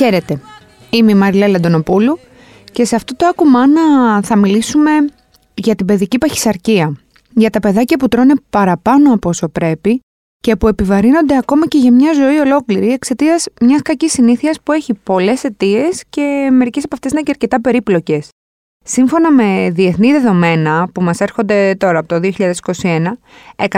Χαίρετε, είμαι η Μαριλέ Λαντονοπούλου και σε αυτό το ακουμάνα θα μιλήσουμε για την παιδική παχυσαρκία. Για τα παιδάκια που τρώνε παραπάνω από όσο πρέπει και που επιβαρύνονται ακόμα και για μια ζωή ολόκληρη εξαιτίας μιας κακής συνήθειας που έχει πολλές αιτίες και μερικές από αυτές είναι και αρκετά περίπλοκες. Σύμφωνα με διεθνή δεδομένα που μας έρχονται τώρα από το 2021, 150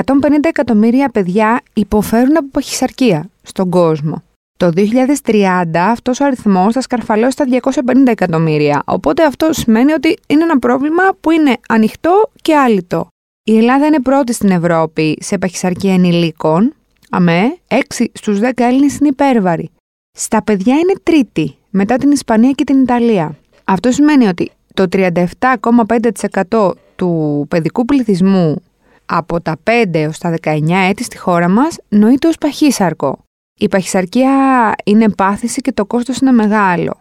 εκατομμύρια παιδιά υποφέρουν από παχυσαρκία στον κόσμο. Το 2030 αυτός ο αριθμός θα σκαρφαλώσει στα 250 εκατομμύρια, οπότε αυτό σημαίνει ότι είναι ένα πρόβλημα που είναι ανοιχτό και άλυτο. Η Ελλάδα είναι πρώτη στην Ευρώπη σε παχυσαρκία ενηλίκων, αμέ, 6 στους 10 Έλληνες είναι υπέρβαροι. Στα παιδιά είναι τρίτη, μετά την Ισπανία και την Ιταλία. Αυτό σημαίνει ότι το 37,5% του παιδικού πληθυσμού από τα 5 έως τα 19 έτη στη χώρα μας νοείται ως παχύσαρκο. Η παχυσαρκία είναι πάθηση και το κόστος είναι μεγάλο.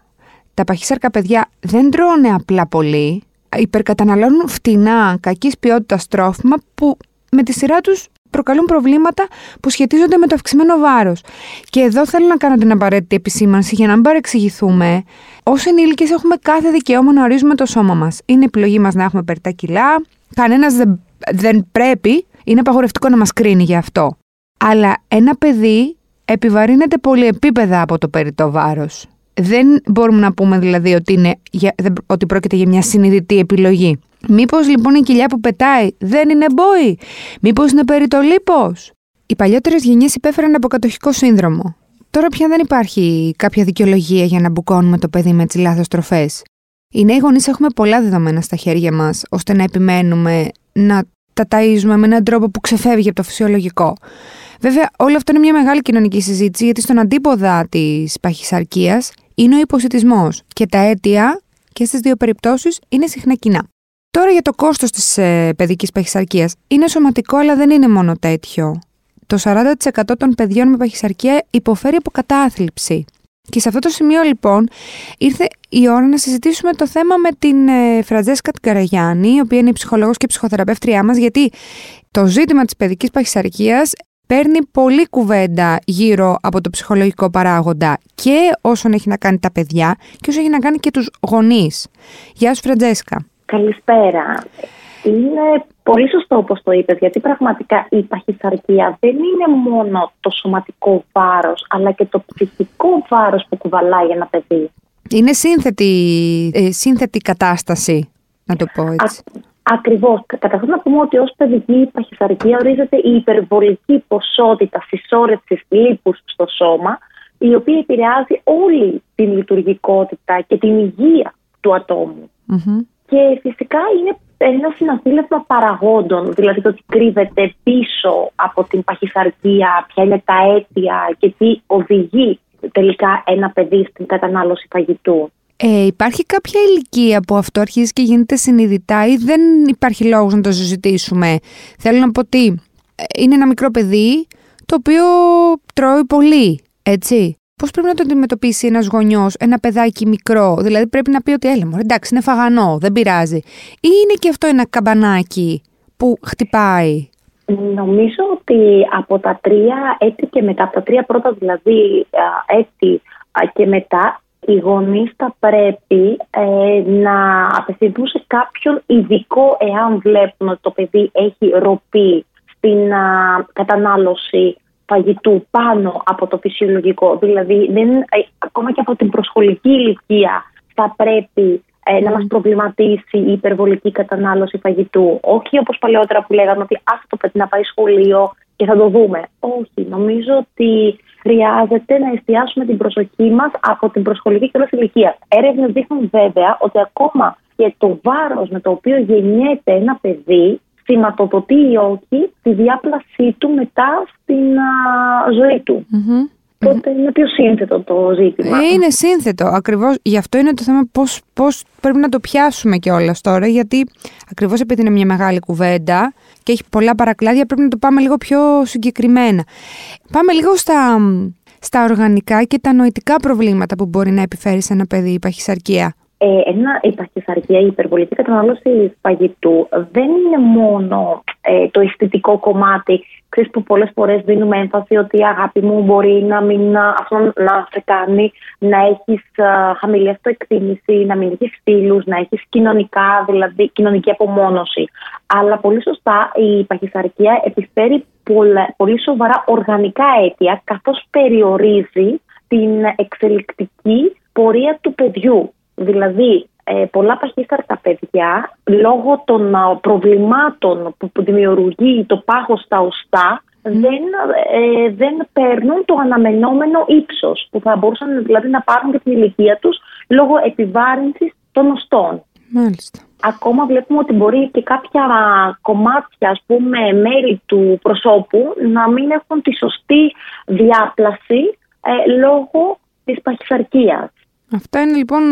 Τα παχύσαρκα παιδιά δεν τρώνε απλά πολύ, υπερκαταναλώνουν φτηνά, κακής ποιότητας τρόφιμα που με τη σειρά τους προκαλούν προβλήματα που σχετίζονται με το αυξημένο βάρος. Και εδώ θέλω να κάνω την απαραίτητη επισήμανση για να μην παρεξηγηθούμε. Ω ενήλικες έχουμε κάθε δικαίωμα να ορίζουμε το σώμα μας. Είναι επιλογή μας να έχουμε περιτά κιλά. Κανένας δεν, δεν πρέπει, είναι απαγορευτικό να μας κρίνει γι' αυτό. Αλλά ένα παιδί επιβαρύνεται πολυεπίπεδα από το περιττό βάρος. Δεν μπορούμε να πούμε δηλαδή ότι, είναι, ότι πρόκειται για μια συνειδητή επιλογή. Μήπως λοιπόν η κοιλιά που πετάει δεν είναι μπόη, Μήπως είναι περί το λίπος. Οι παλιότερες γενιές υπέφεραν από κατοχικό σύνδρομο. Τώρα πια δεν υπάρχει κάποια δικαιολογία για να μπουκώνουμε το παιδί με τις λάθος τροφές. Οι νέοι γονείς έχουμε πολλά δεδομένα στα χέρια μας, ώστε να επιμένουμε να τα ταΐζουμε με έναν τρόπο που ξεφεύγει από το φυσιολογικό. Βέβαια, όλο αυτό είναι μια μεγάλη κοινωνική συζήτηση, γιατί στον αντίποδα της παχυσαρκίας είναι ο υποσυτισμός και τα αίτια και στις δύο περιπτώσεις είναι συχνά κοινά. Τώρα για το κόστος της ε, παιδικής παχυσαρκίας. Είναι σωματικό, αλλά δεν είναι μόνο τέτοιο. Το 40% των παιδιών με παχυσαρκία υποφέρει από κατάθλιψη. Και σε αυτό το σημείο λοιπόν ήρθε η ώρα να συζητήσουμε το θέμα με την ε, Φραντζέσκα Καραγιάννη, η οποία είναι η ψυχολόγος και ψυχοθεραπεύτριά μας, γιατί το ζήτημα της παιδικής παχυσαρκίας παίρνει πολλή κουβέντα γύρω από το ψυχολογικό παράγοντα και όσον έχει να κάνει τα παιδιά και όσο έχει να κάνει και τους γονείς. Γεια σου Φραντζέσκα. Καλησπέρα. Είναι πολύ σωστό όπως το είπες, γιατί πραγματικά η παχυσαρκία δεν είναι μόνο το σωματικό βάρος, αλλά και το ψυχικό βάρος που κουβαλάει ένα παιδί. Είναι σύνθετη, ε, σύνθετη κατάσταση, να το πω έτσι. Α, ακριβώς. Καταρχάς να πούμε ότι ως παιδική παχυσαρκία ορίζεται η υπερβολική ποσότητα συσσόρευσης λίπους στο σώμα, η οποία επηρεάζει όλη την λειτουργικότητα και την υγεία του ατομου και φυσικά είναι ένα συναθήλευμα παραγόντων, δηλαδή το ότι κρύβεται πίσω από την παχυσαρκία, ποια είναι τα αίτια και τι οδηγεί τελικά ένα παιδί στην κατανάλωση φαγητού. Ε, υπάρχει κάποια ηλικία που αυτό αρχίζει και γίνεται συνειδητά ή δεν υπάρχει λόγος να το συζητήσουμε; Θέλω να πω ότι ε, είναι ένα μικρό παιδί το οποίο τρώει πολύ, έτσι. Πώς πρέπει να το αντιμετωπίσει ένας γονιός, ένα παιδάκι μικρό, Δηλαδή πρέπει να πει ότι έλα, εντάξει, είναι φαγανό, δεν πειράζει. Ή είναι και αυτό ένα καμπανάκι που χτυπάει; Νομίζω ότι από τα τρία έτη και μετά, από τα τρία πρώτα δηλαδή έτη και μετά, οι γονείς θα πρέπει ε, να απευθυνθούν σε κάποιον ειδικό εάν βλέπουν ότι το παιδί έχει ροπή στην κατανάλωση φαγητού πάνω από το φυσιολογικό. Δηλαδή, δεν, ε, ακόμα και από την προσχολική ηλικία θα πρέπει ε, να μας προβληματίσει η υπερβολική κατανάλωση φαγητού. Όχι όπως παλαιότερα που λέγαμε ότι αυτό το παιδί να πάει σχολείο και θα το δούμε. Όχι, νομίζω ότι χρειάζεται να εστιάσουμε την προσοχή μας από την προσχολική και ηλικία. Έρευνες δείχνουν βέβαια ότι ακόμα και το βάρος με το οποίο γεννιέται ένα παιδί σηματοδοτεί ή όχι τη διάπλασή του μετά στην ζωή του. mm Τότε είναι πιο σύνθετο το ζήτημα. Ε, είναι σύνθετο. Ακριβώς γι' αυτό είναι το θέμα πώς πώς πρέπει να το πιάσουμε κιόλας τώρα. Γιατί ακριβώς επειδή είναι μια μεγάλη κουβέντα και έχει πολλά παρακλάδια, πρέπει να το πάμε λίγο πιο συγκεκριμένα. Πάμε λίγο στα, στα οργανικά και τα νοητικά προβλήματα που μπορεί να επιφέρει σε ένα παιδί η παχυσαρκία. Ε, ένα, η παχυσαρκία, η υπερβολική κατανάλωση φαγητού δεν είναι μόνο ε, το αισθητικό κομμάτι. Ξέρεις που πολλές φορές δίνουμε έμφαση ότι η αγάπη μου μπορεί να μην αυτό να σε κάνει να έχεις α, χαμηλή αυτοεκτίμηση, να μην έχεις φίλους, να έχεις κοινωνικά, δηλαδή κοινωνική απομόνωση. Αλλά πολύ σωστά η παχυσαρκία επιφέρει πολύ σοβαρά οργανικά αίτια καθώς περιορίζει την εξελικτική πορεία του παιδιού. Δηλαδή, ε, πολλά παχύσταρτα παιδιά, λόγω των προβλημάτων που, που δημιουργεί το πάχος στα οστά, δεν, ε, δεν παίρνουν το αναμενόμενο ύψος που θα μπορούσαν δηλαδή να πάρουν και την ηλικία τους λόγω επιβάρυνσης των οστών. Μάλιστα. Ακόμα βλέπουμε ότι μπορεί και κάποια κομμάτια, ας πούμε, μέρη του προσώπου να μην έχουν τη σωστή διάπλαση ε, λόγω της παχυσαρκίας. Αυτά είναι λοιπόν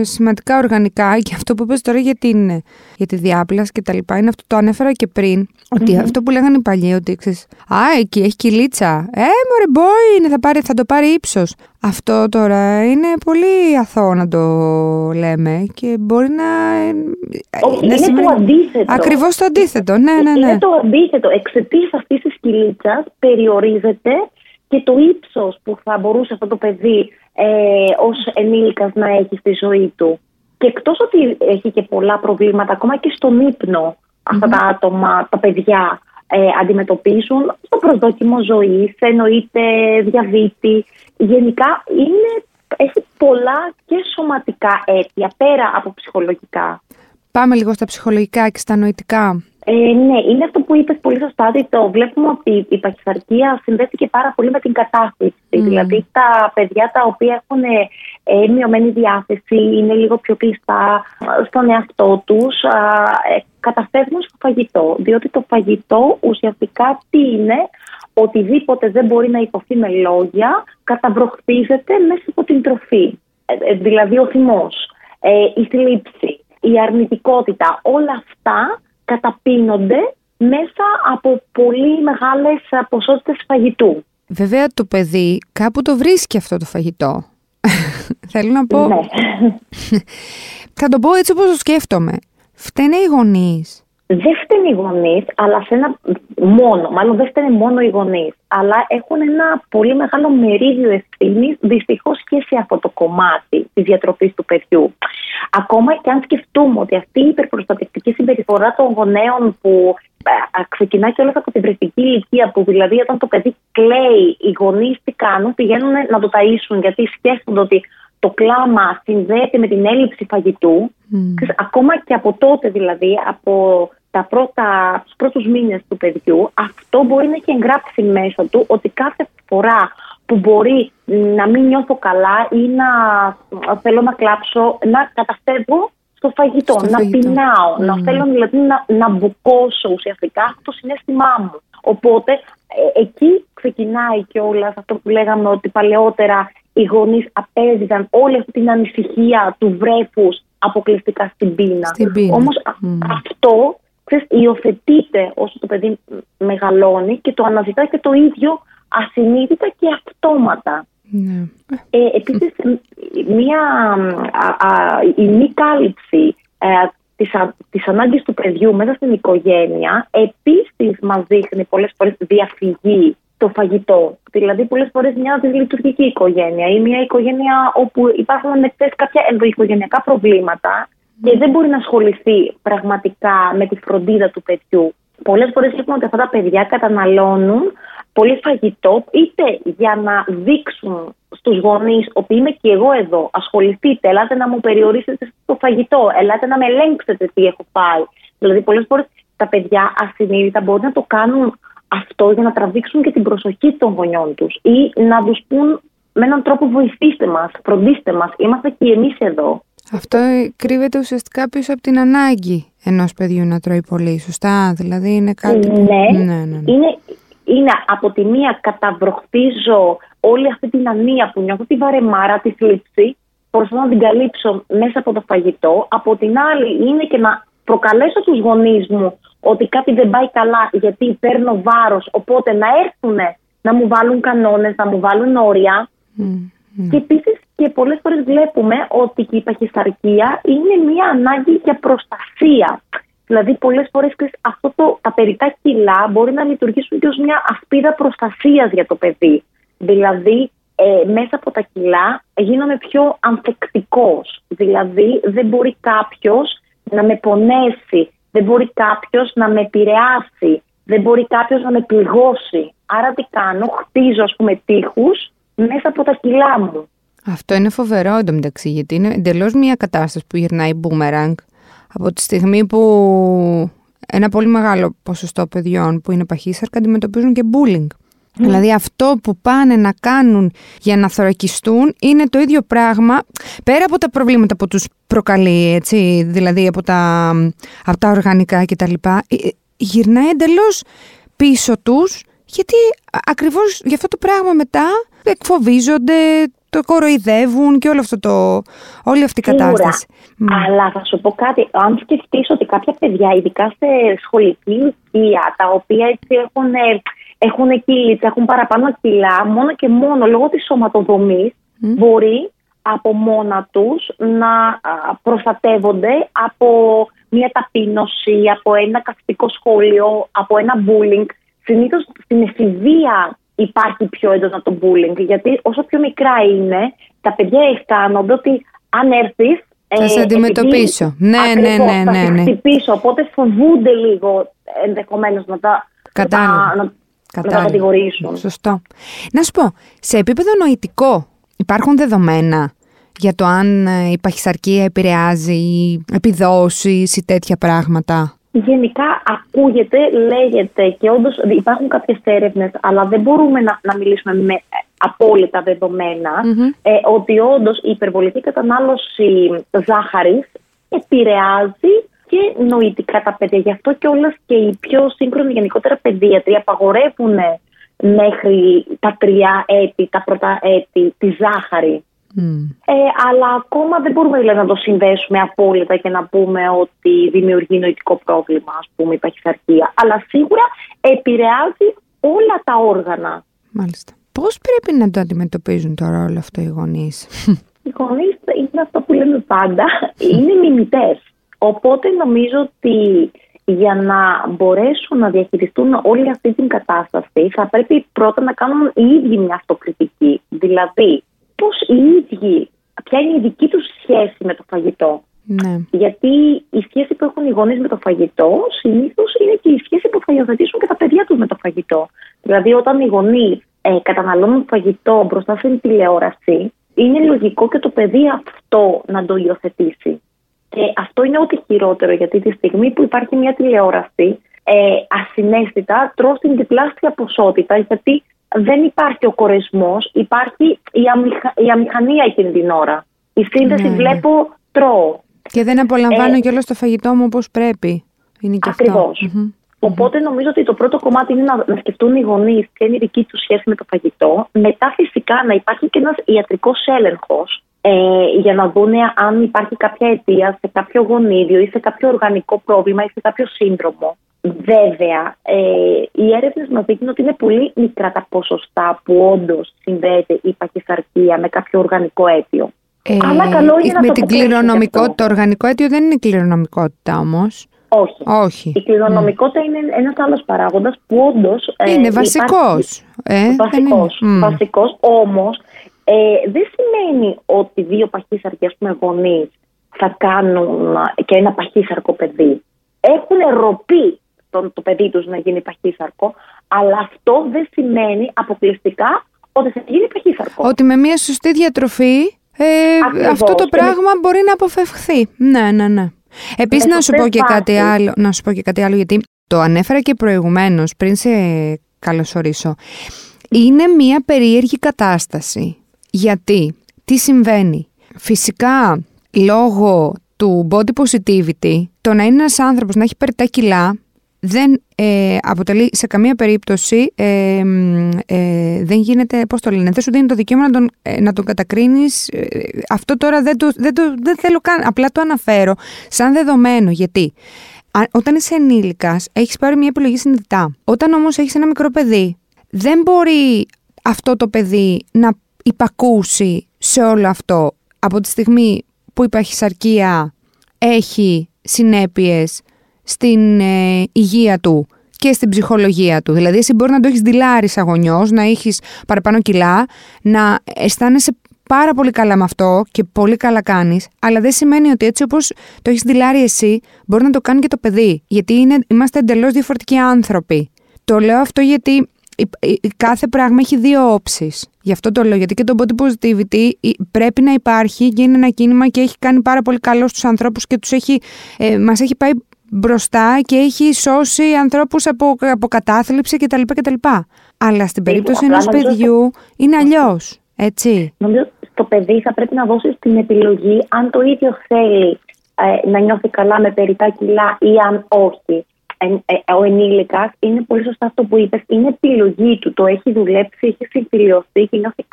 σημαντικά οργανικά και αυτό που είπες τώρα για, την, για τη διάπλαση και τα λοιπά είναι αυτό το ανέφερα και πριν ότι αυτό που λέγανε οι παλιοί ότι ξέρεις, α εκεί έχει κυλίτσα ε μωρέ μπορεί θα, πάρει, θα το πάρει ύψος αυτό τώρα είναι πολύ αθώο να το λέμε και μπορεί να... Όχι, να είναι σημαίνει... το αντίθετο. Ακριβώς το αντίθετο, ναι, ναι, ναι. Είναι το αντίθετο. Εξαιτίας αυτής της κυλίτσας περιορίζεται και το ύψος που θα μπορούσε αυτό το παιδί ε, ως ενήλικας να έχει στη ζωή του. Και εκτός ότι έχει και πολλά προβλήματα, ακόμα και στον ύπνο τα άτομα, τα παιδιά ε, αντιμετωπίζουν, στο προσδόκιμο ζωής, εννοείται διαβήτη. Γενικά είναι, έχει πολλά και σωματικά αίτια, πέρα από ψυχολογικά. Πάμε λίγο στα ψυχολογικά και στα νοητικά. Ε, ναι, είναι αυτό που είπες πολύ σωστά. ότι Το βλέπουμε ότι η παχυσαρκία συνδέθηκε πάρα πολύ με την κατάθλιψη. Δηλαδή, τα παιδιά τα οποία έχουν ε, μειωμένη διάθεση, είναι λίγο πιο κλειστά στον εαυτό τους, ε, καταφεύγουν στο φαγητό. Διότι το φαγητό ουσιαστικά τι είναι, οτιδήποτε δεν μπορεί να υποθεί με λόγια, καταβροχθίζεται μέσα από την τροφή. Ε, ε, δηλαδή, ο θυμός, ε, η θλίψη, η αρνητικότητα, όλα αυτά καταπίνονται μέσα από πολύ μεγάλες ποσότητες φαγητού. Βέβαια το παιδί κάπου το βρίσκει αυτό το φαγητό. Θέλω να πω... Ναι. Θα το πω έτσι όπως το σκέφτομαι. Φταίνε οι γονείς δεν φταίνει οι γονείς, αλλά σε ένα μόνο, μάλλον δεν φταίνει μόνο οι γονείς, αλλά έχουν ένα πολύ μεγάλο μερίδιο ευθύνης δυστυχώς και σε αυτό το κομμάτι της διατροφής του παιδιού. Ακόμα και αν σκεφτούμε ότι αυτή η υπερπροστατευτική συμπεριφορά των γονέων που ε, ξεκινάει και όλα από την βρεφική ηλικία, που δηλαδή όταν το παιδί κλαίει, οι γονείς τι κάνουν, πηγαίνουν να το ταΐσουν γιατί σκέφτονται ότι το κλάμα συνδέεται με την έλλειψη φαγητού. Ακόμα και από τότε δηλαδή, από τα πρώτα, τους πρώτους μήνες του παιδιού, αυτό μπορεί να έχει εγγράψει μέσα του ότι κάθε φορά που μπορεί να μην νιώθω καλά ή να θέλω να κλάψω, να καταφεύγω στο φαγητό, να πεινάω, να θέλω δηλαδή να, να μπουκώσω ουσιαστικά το συνέστημά μου. Οπότε ε, εκεί ξεκινάει και όλας αυτό που λέγαμε ότι παλαιότερα οι γονείς απέδιδαν όλη αυτή την ανησυχία του βρέφους αποκλειστικά στην πείνα. Στην Όμως αυτό ξέρεις, υιοθετείται όσο το παιδί μεγαλώνει και το αναζητά και το ίδιο ασυνείδητα και αυτόματα. Ναι. Ε, επίσης, μια, η μη κάλυψη ε, της, της ανάγκης του παιδιού μέσα στην οικογένεια επίσης μας δείχνει πολλές φορές διαφυγή το φαγητό. Δηλαδή, πολλές φορές μια δυσλειτουργική οικογένεια ή μια οικογένεια όπου υπάρχουν ανεκτέ κάποια ενδοοικογενειακά προβλήματα και δεν μπορεί να ασχοληθεί πραγματικά με τη φροντίδα του παιδιού. Πολλές φορές βλέπουμε ότι αυτά τα παιδιά καταναλώνουν πολύ φαγητό, είτε για να δείξουν στους γονείς ότι είμαι και εγώ εδώ, ασχοληθείτε, ελάτε να μου περιορίσετε το φαγητό, ελάτε να με ελέγξετε τι έχω φάει. Δηλαδή, πολλές φορές τα παιδιά ασυνείδητα μπορεί να το κάνουν αυτό για να τραβήξουν και την προσοχή των γονιών τους ή να τους πούν με έναν τρόπο βοηθήστε μας, φροντίστε μας, είμαστε και εμείς εδώ. Αυτό κρύβεται ουσιαστικά πίσω από την ανάγκη ενός παιδιού να τρώει πολύ, σωστά; Δηλαδή είναι κάτι. Που... Ναι, ναι, ναι, ναι. Είναι, είναι από τη μία καταβροχτίζω όλη αυτή την ανία που νιώθω, τη βαρεμάρα, τη θλίψη, προσπαθώ να την καλύψω μέσα από το φαγητό. Από την άλλη είναι και να προκαλέσω τους γονείς μου ότι κάτι δεν πάει καλά γιατί παίρνω βάρος, οπότε να έρθουν να μου βάλουν κανόνες, να μου βάλουν όρια. Mm, mm. Και επίσης και πολλές φορές βλέπουμε ότι η παχυσαρκία είναι μια ανάγκη για προστασία. Δηλαδή, πολλές φορές αυτό το, τα περιτά κιλά μπορεί να λειτουργήσουν και ως μια ασπίδα προστασίας για το παιδί. Δηλαδή, ε, μέσα από τα κιλά γίνομαι πιο ανθεκτικός. Δηλαδή, δεν μπορεί κάποιος να με πονέσει, δεν μπορεί κάποιος να με επηρεάσει, δεν μπορεί κάποιος να με πληγώσει. Άρα τι κάνω, χτίζω ας πούμε τείχους μέσα από τα κιλά μου. Αυτό είναι φοβερό εντωμεταξύ, γιατί είναι εντελώς μια κατάσταση που γυρνάει boomerang από τη στιγμή που ένα πολύ μεγάλο ποσοστό παιδιών που είναι παχύσαρκα αντιμετωπίζουν και bullying. Ναι. Δηλαδή αυτό που πάνε να κάνουν για να θωρακιστούν είναι το ίδιο πράγμα πέρα από τα προβλήματα που τους προκαλεί, έτσι, δηλαδή από τα, από τα οργανικά κτλ. Ε, ε, γυρνάει εντελώς πίσω τους γιατί ακριβώς για αυτό το πράγμα μετά εκφοβίζονται, το κοροϊδεύουν και όλο αυτό το, όλη αυτή η κατάσταση. Αλλά θα σου πω κάτι, αν σκεφτείς ότι κάποια παιδιά, ειδικά σε σχολική ηλικία, τα οποία έτσι έχουν, έχουν κυλίτσα, έχουν παραπάνω κιλά, μόνο και μόνο λόγω της σωματοδομής, μπορεί από μόνα τους να προστατεύονται από μια ταπείνωση, από ένα καθιστικό σχόλιο, από ένα bullying. Συνήθως στην εφηβεία υπάρχει πιο έντονα το bullying. Γιατί όσο πιο μικρά είναι, τα παιδιά αισθάνονται ότι αν έρθεις. Θα σε αντιμετωπίσω. ναι, ναι, ναι, ναι. Θα ναι. χτυπήσω. Οπότε φοβούνται λίγο ενδεχομένως να τα. Κατάλαβα. Να, να τα κατηγορήσουν. Σωστό. Να σου πω, σε επίπεδο νοητικό υπάρχουν δεδομένα για το αν ε, η παχυσαρκία επηρεάζει επιδόσεις ή τέτοια πράγματα; Γενικά ακούγεται, λέγεται και όντως υπάρχουν κάποιες έρευνες, αλλά δεν μπορούμε να, να μιλήσουμε με απόλυτα ε, ότι όντως η υπερβολική κατανάλωση ζάχαρης επηρεάζει και νοητικά τα παιδιά. Γι' αυτό και όλες και οι πιο σύγχρονοι γενικότερα παιδίατροι απαγορεύουν μέχρι τα τρία έτη, τα πρώτα έτη, τη ζάχαρη ε, αλλά ακόμα δεν μπορούμε δηλαδή, να το συνδέσουμε απόλυτα και να πούμε ότι δημιουργεί νοητικό πρόβλημα, ας πούμε, η παχυσαρκία. Αλλά σίγουρα επηρεάζει όλα τα όργανα. Μάλιστα. Πώς πρέπει να το αντιμετωπίζουν τώρα όλο αυτό οι γονείς, Οι γονείς είναι αυτό που λέμε πάντα, είναι μιμητές. Οπότε νομίζω ότι για να μπορέσουν να διαχειριστούν όλη αυτή την κατάσταση θα πρέπει πρώτα να κάνουν οι ίδιοι μια αυτοκριτική. Δηλαδή, πώς οι ίδιοι, ποια είναι η δική τους σχέση με το φαγητό. Ναι. Γιατί η σχέση που έχουν οι γονείς με το φαγητό συνήθως είναι και η σχέση που θα υιοθετήσουν και τα παιδιά τους με το φαγητό. Δηλαδή, όταν οι γονείς ε, καταναλώνουν φαγητό μπροστά στην τηλεόραση, είναι λογικό και το παιδί αυτό να το υιοθετήσει. Και αυτό είναι ό,τι χειρότερο, γιατί τη στιγμή που υπάρχει μια τηλεόραση, ε, ασυναίσθητα τρώ την διπλάσια ποσότητα, γιατί δεν υπάρχει ο κορεσμός, υπάρχει η, αμηχα... η αμηχανία εκείνη την ώρα. Η σύνδεση ναι, ναι. βλέπω, τρώω. Και δεν απολαμβάνω ε, και όλο το φαγητό μου όπως πρέπει. Είναι και ακριβώς. Οπότε νομίζω ότι το πρώτο κομμάτι είναι να, να σκεφτούν οι γονείς ποια είναι η δική τους σχέση με το φαγητό. Μετά φυσικά να υπάρχει και ένας ιατρικός έλεγχος ε, για να δουν αν υπάρχει κάποια αιτία σε κάποιο γονίδιο ή σε κάποιο οργανικό πρόβλημα ή σε κάποιο σύνδρομο. Βέβαια, ε, οι έρευνες μας δείχνουν ότι είναι πολύ μικρά τα ποσοστά που όντως συνδέεται η παχυσαρκία με κάποιο οργανικό αίτιο. Ε, Αλλά καλό είναι με να την κληρονομικότητα, το οργανικό αίτιο δεν είναι κληρονομικότητα όμως. Όχι. Όχι. Η κληρονομικότητα mm. είναι ένας άλλος παράγοντας που όντως. Ε, είναι βασικός. Ε, βασικός, Όμως ε, δεν σημαίνει ότι δύο παχύσαρκοι γονείς θα κάνουν και ένα παχύσαρκο παιδί. Έχουν ροπή το, το παιδί τους να γίνει παχύσαρκο, αλλά αυτό δεν σημαίνει αποκλειστικά ότι θα γίνει παχύσαρκο. Ότι με μια σωστή διατροφή ε, αυτό το πράγμα μπορεί να αποφευχθεί. Ναι, ναι, ναι. Επίσης, να σου πω και κάτι άλλο, να σου πω και κάτι άλλο, γιατί το ανέφερα και προηγουμένως πριν σε καλωσορίσω. Είναι μια περίεργη κατάσταση. Γιατί, τι συμβαίνει; Φυσικά, λόγω του body positivity, το να είναι ένας άνθρωπος να έχει περιτά κιλά δεν ε, αποτελεί σε καμία περίπτωση, ε, ε, δεν γίνεται, πώς το λένε, δεν σου δίνει το δικαίωμα να τον, ε, να τον κατακρίνεις. Ε, αυτό τώρα δεν, το, δεν, το, δεν θέλω καν, απλά το αναφέρω σαν δεδομένο. Γιατί όταν είσαι ενήλικας έχεις πάρει μια επιλογή συνειδητά. Όταν όμως έχεις ένα μικρό παιδί, δεν μπορεί αυτό το παιδί να υπακούσει σε όλο αυτό από τη στιγμή που η παχυσαρκία έχει συνέπειες στην ε, υγεία του και στην ψυχολογία του. Δηλαδή, εσύ μπορεί να το έχεις δηλάρεις αγωνιός, να έχεις παραπάνω κιλά, να αισθάνεσαι πάρα πολύ καλά με αυτό και πολύ καλά κάνεις, αλλά δεν σημαίνει ότι έτσι όπως το έχεις δηλάρει εσύ, μπορεί να το κάνει και το παιδί. Γιατί είναι, είμαστε εντελώς διαφορετικοί άνθρωποι. Το λέω αυτό γιατί κάθε πράγμα έχει δύο όψεις. Γι' αυτό το λέω. Γιατί και το body positivity πρέπει να υπάρχει και είναι ένα κίνημα και έχει κάνει πάρα πολύ καλό στους ανθρώπους και τους έχει, ε, μας έχει πάει μπροστά και έχει σώσει ανθρώπους από, από κατάθλιψη κτλ. κτλ. Αλλά στην περίπτωση ενός παιδιού είναι αλλιώς. έτσι. Νομίζω το παιδί θα πρέπει να δώσει την επιλογή αν το ίδιο θέλει ε, να νιώθει καλά με περιτά κιλά ή αν όχι. Ε, ο ενήλικας είναι πολύ σωστά αυτό που είπες. Είναι επιλογή του. Το έχει δουλέψει, έχει συμφιλειωθεί και νιώθει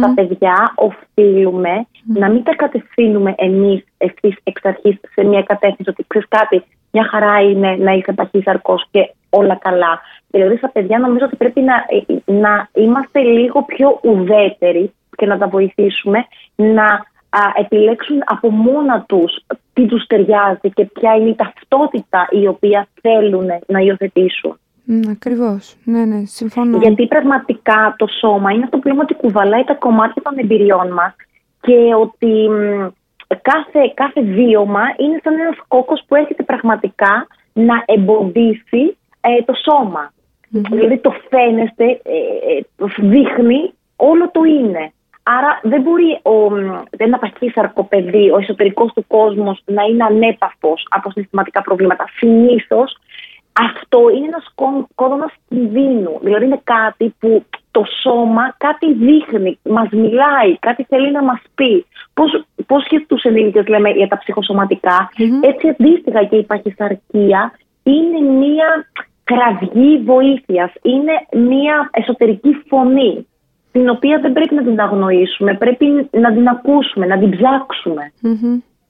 Τα παιδιά οφείλουμε να μην τα κατευθύνουμε εμείς ευθύς εξ αρχής σε μια κατεύθυνση ότι ξέρεις κάτι, μια χαρά είναι να είσαι παχύσαρκο και όλα καλά. Δηλαδή, στα παιδιά νομίζω ότι πρέπει να, ε, να είμαστε λίγο πιο ουδέτεροι και να τα βοηθήσουμε να επιλέξουν από μόνα τους τι τους ταιριάζει και ποια είναι η ταυτότητα η οποία θέλουν να υιοθετήσουν. Mm, Ακριβώς. Ναι, ναι, συμφωνώ. Γιατί πραγματικά το σώμα είναι αυτό που λέμε ότι κουβαλάει τα κομμάτια των εμπειριών μας και ότι κάθε, κάθε βίωμα είναι σαν ένας κόκκος που έρχεται πραγματικά να εμποδίσει ε, το σωμα Δηλαδή το φαίνεστε, ε, ε, δείχνει όλο το είναι. Άρα δεν μπορεί ο, ένα παχύσαρκο παιδί, ο εσωτερικός του κόσμος να είναι ανέπαφος από συστηματικά προβλήματα. Συνήθως αυτό είναι ένας κόδωνας κινδύνου. Δηλαδή είναι κάτι που το σώμα κάτι δείχνει, μας μιλάει, κάτι θέλει να μας πει. Πώς και στους ενήλικες λέμε για τα ψυχοσωματικα έτσι αντίστοιχα και η παχυσαρκία είναι μία κραυγή βοήθειας. Είναι μία εσωτερική φωνή την οποία δεν πρέπει να την αγνοήσουμε, πρέπει να την ακούσουμε, να την ψάξουμε.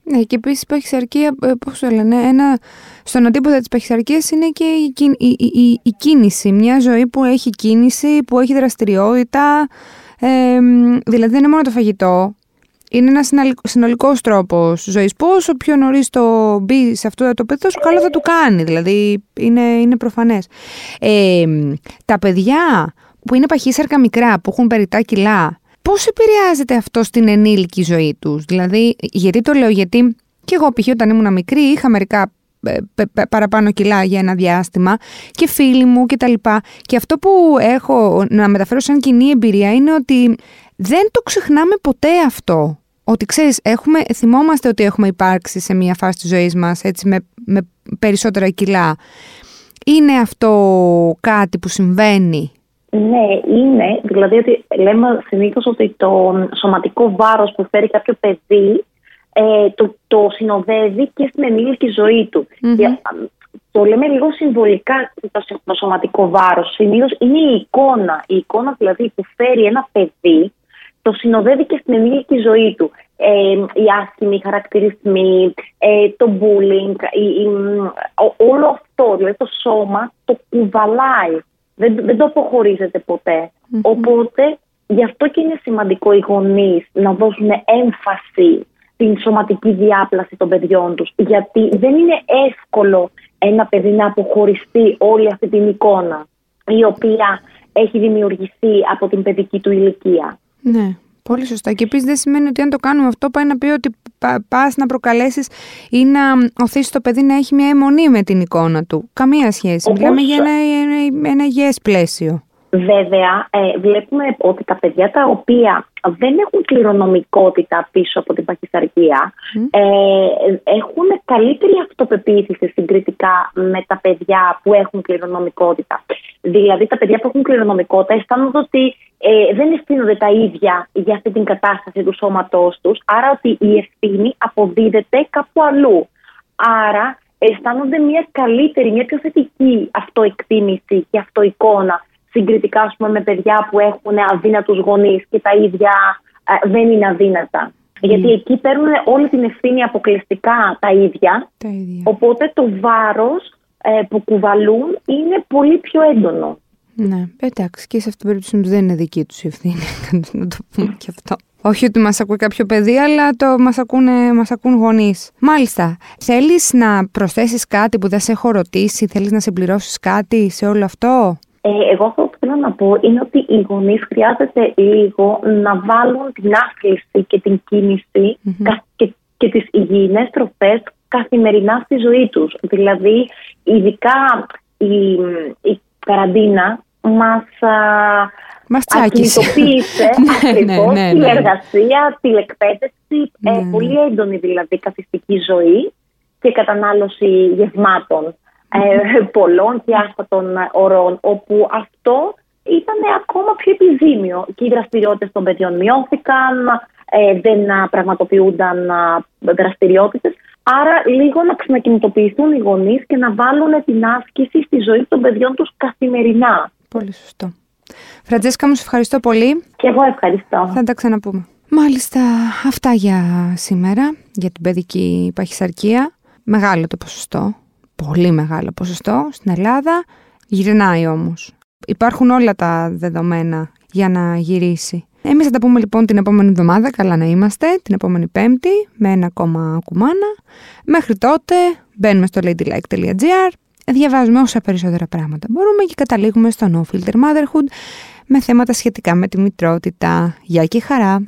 Ναι, και επίσης η παχυσαρκία, ε, πώς το λένε, ένα, στον αντίποδα της παχυσαρκίας είναι και η, η, η, η, κίνηση. Μια ζωή που έχει κίνηση, που έχει δραστηριότητα. Ε, δηλαδή δεν είναι μόνο το φαγητό. Είναι ένας συνολικός τρόπος ζωής. Που όσο πιο νωρίς το μπει σε αυτό το παιδί, τόσο καλό θα του κάνει. Δηλαδή είναι, είναι προφανές. Ε, τα παιδιά που είναι παχύσαρκα μικρά, που έχουν περιτά κιλά, πώς επηρεάζεται αυτό στην ενήλικη ζωή τους; Δηλαδή, γιατί το λέω, γιατί και εγώ π.χ. όταν ήμουν μικρή είχα μερικά ε, παραπάνω κιλά για ένα διάστημα και φίλοι μου και τα λοιπά. Και αυτό που έχω να μεταφέρω σαν κοινή εμπειρία είναι ότι δεν το ξεχνάμε ποτέ αυτό. Ότι ξέρεις, έχουμε, θυμόμαστε ότι έχουμε υπάρξει σε μια φάση της ζωής μας έτσι με, με περισσότερα κιλά. Είναι αυτό κάτι που συμβαίνει; Ναι, είναι. Δηλαδή ότι λέμε συνήθως ότι το σωματικό βάρος που φέρει κάποιο παιδί ε, το, το συνοδεύει και στην ενήλικη ζωή του. το λέμε λίγο συμβολικά το, σωματικό βάρος. Συνήθως είναι η εικόνα. Η εικόνα δηλαδή που φέρει ένα παιδί το συνοδεύει και στην ενήλικη ζωή του. Ε, οι άσχημοι χαρακτηρισμοί, ε, το bullying, όλο αυτό, δηλαδή το σώμα το κουβαλάει δεν, δεν το αποχωρίζεται Οπότε γι' αυτό και είναι σημαντικό οι γονείς να δώσουν έμφαση στην σωματική διάπλαση των παιδιών τους. Γιατί δεν είναι εύκολο ένα παιδί να αποχωριστεί όλη αυτή την εικόνα η οποία έχει δημιουργηθεί από την παιδική του ηλικία. Ναι. Πολύ σωστά. Και επίσης δεν σημαίνει ότι αν το κάνουμε αυτό πάει να πει ότι πα να προκαλέσεις ή να οθήσεις το παιδί να έχει μια αιμονή με την εικόνα του. Καμία σχέση. Όπως... Μιλάμε για ένα, ένα, ένα υγιέ πλαίσιο. Βέβαια, ε, βλέπουμε ότι τα παιδιά τα οποία δεν έχουν κληρονομικότητα πίσω από την παχυσαρκία ε, έχουν καλύτερη αυτοπεποίθηση συγκριτικά με τα παιδιά που έχουν κληρονομικότητα. Δηλαδή, τα παιδιά που έχουν κληρονομικότητα αισθάνονται ότι ε, δεν ευθύνονται τα ίδια για αυτή την κατάσταση του σώματός τους, άρα ότι η ευθύνη αποδίδεται κάπου αλλού. Άρα, αισθάνονται μια καλύτερη, μια πιο θετική αυτοεκτίμηση και αυτοεικόνα συγκριτικά ας πούμε, με παιδιά που έχουν αδύνατους γονείς και τα ίδια ε, δεν είναι αδύνατα. Γιατί εκεί παίρνουν όλη την ευθύνη αποκλειστικά τα ίδια. Τα ίδια. Οπότε το βάρος ε, που κουβαλούν είναι πολύ πιο έντονο. Ναι, εντάξει, και σε αυτήν την περίπτωση δεν είναι δική τους η ευθύνη, να το πούμε και αυτό. Όχι ότι μας ακούει κάποιο παιδί, αλλά το μας, ακούνε, μας ακούν γονείς. Μάλιστα, θέλεις να προσθέσεις κάτι που δεν σε έχω ρωτήσει, θέλεις να συμπληρώσεις κάτι σε όλο αυτό; Ε, εγώ αυτό που θέλω να πω είναι ότι οι γονείς χρειάζεται λίγο να βάλουν την άθληση και την κίνηση mm-hmm. και, και τις υγιεινές τροφές καθημερινά στη ζωή τους. Δηλαδή, ειδικά η, η καραντίνα μας μας τσάκισε. ναι, ναι, ναι, ναι, εργασία, τηλεκπαίδευση, ε, πολύ έντονη δηλαδή καθιστική ζωή και κατανάλωση γευμάτων ε, πολλών και άσπατων ορών, όπου αυτό ήταν ακόμα πιο επιζήμιο και οι δραστηριότητες των παιδιών μειώθηκαν, ε, δεν πραγματοποιούνταν δραστηριότητες. Άρα, λίγο να ξανακινητοποιηθούν οι γονείς και να βάλουν την άσκηση στη ζωή των παιδιών τους καθημερινά. Πολύ σωστό. Φραντζέσκα μου, σε ευχαριστώ πολύ. Και εγώ ευχαριστώ. Θα τα ξαναπούμε. Μάλιστα, αυτά για σήμερα, για την παιδική παχυσαρκία. Μεγάλο το ποσοστό, πολύ μεγάλο ποσοστό στην Ελλάδα. Γυρνάει όμως. Υπάρχουν όλα τα δεδομένα για να γυρίσει. Εμείς θα τα πούμε λοιπόν την επόμενη εβδομάδα, καλά να είμαστε, την επόμενη πέμπτη, με ένα ακόμα κουμάνα. Μέχρι τότε μπαίνουμε στο ladylike.gr, διαβάζουμε όσα περισσότερα πράγματα μπορούμε και καταλήγουμε στο No Filter Motherhood με θέματα σχετικά με τη μητρότητα. Γεια και χαρά!